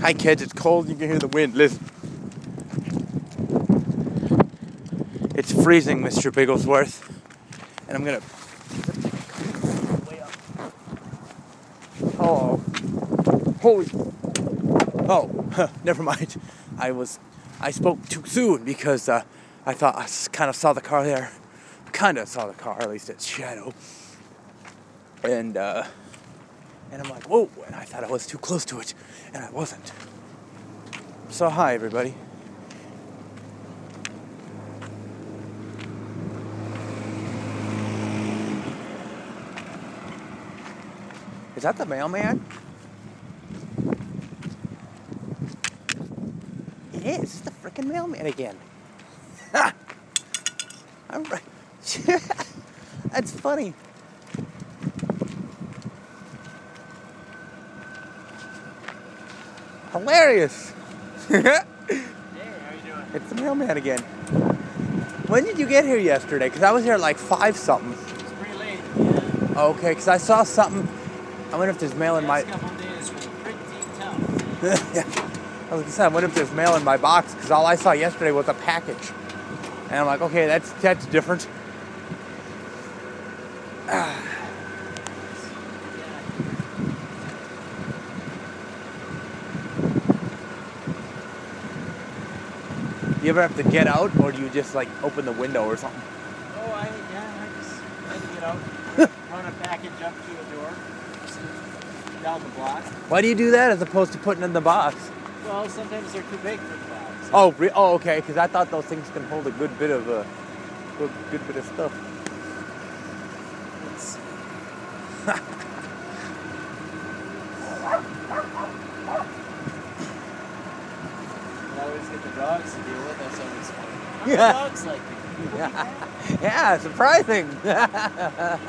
Hi kids, it's cold. You can hear the wind. Listen. It's freezing, Mr. Bigglesworth. And I'm gonna. Oh. Holy. Oh, never mind. I was, I spoke too soon because uh, I thought I kind of saw the car there. Kind of saw the car, at least its shadow. And uh, and I'm like, whoa! And I thought I was too close to it, and I wasn't. So hi, everybody. Is that the mailman? It is. It's the freaking mailman again. I'm right. That's funny. Hilarious. Hey, how you doing? It's the mailman again. When did you get here yesterday? Because I was here at like five something. It's pretty late. Yeah. Okay, because I saw something. I wonder if there's mail in my. Last couple days was pretty tough. yeah. I was gonna say, I wonder if there's mail in my box because all I saw yesterday was a package, and I'm like, okay, that's that's different. Ah. You ever have to get out, or do you just like open the window or something? Oh, I yeah, I just had to get out, run a package up to a door, down the block. Why do you do that as opposed to putting it in the box? Well, sometimes they're too big for the box. Oh, re- oh, okay. Because I thought those things can hold a good bit of uh, good, good bit of stuff. It's, I always get the dogs to deal with. That's always fun. How Yeah. dogs like? Yeah, yeah, surprising. That's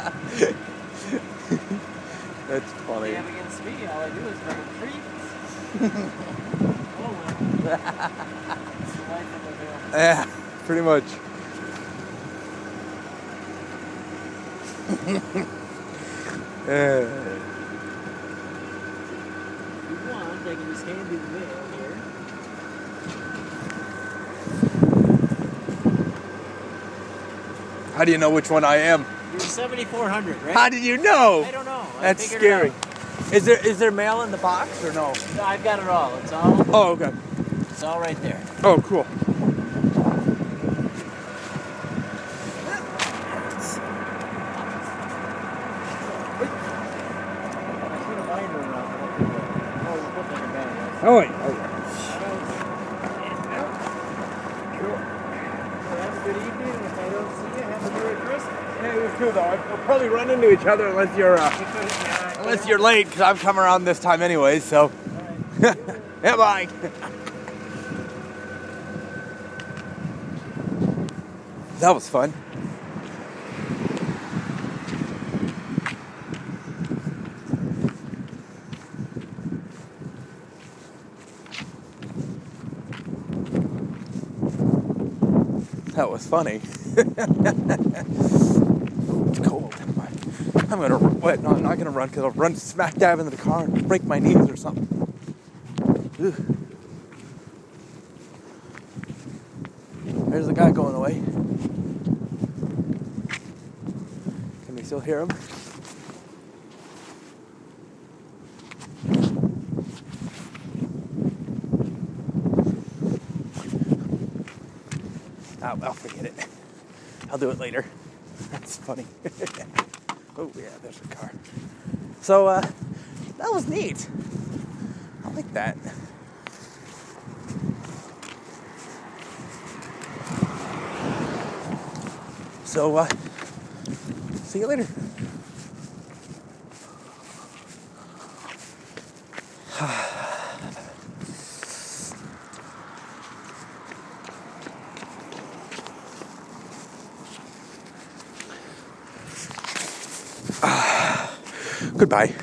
funny. have against me. All I do is treats. oh well. It's the life of the mailman. Yeah, pretty much. uh, If you want, I can just hand you the mail here. How do you know which one I am? You're 7,400, right? How did you know? I don't know. I That's figured it scary. Is there is there mail in the box or no? No, I've got it all. It's all. Oh, okay. It's all right there. Oh, cool. I put a binder around it. Oh, you put like a band. Oh, oh, yeah. Well, have a good evening, and if I don't see you, have a Merry Christmas. Yeah, you too, though. We'll probably run into each other unless you're uh, unless you're late, because I'm coming around this time anyway. So, Alright. yeah, bye. that was fun. That was funny. It's cold. I'm gonna. What? No, I'm not gonna run because I'll run smack dab into the car and break my knees or something. Ugh. There's the guy going away. Can we still hear him? Oh, I'll forget it. I'll do it later. That's funny. oh yeah, there's a car. So uh, that was neat. I like that. So uh, see you later. Goodbye.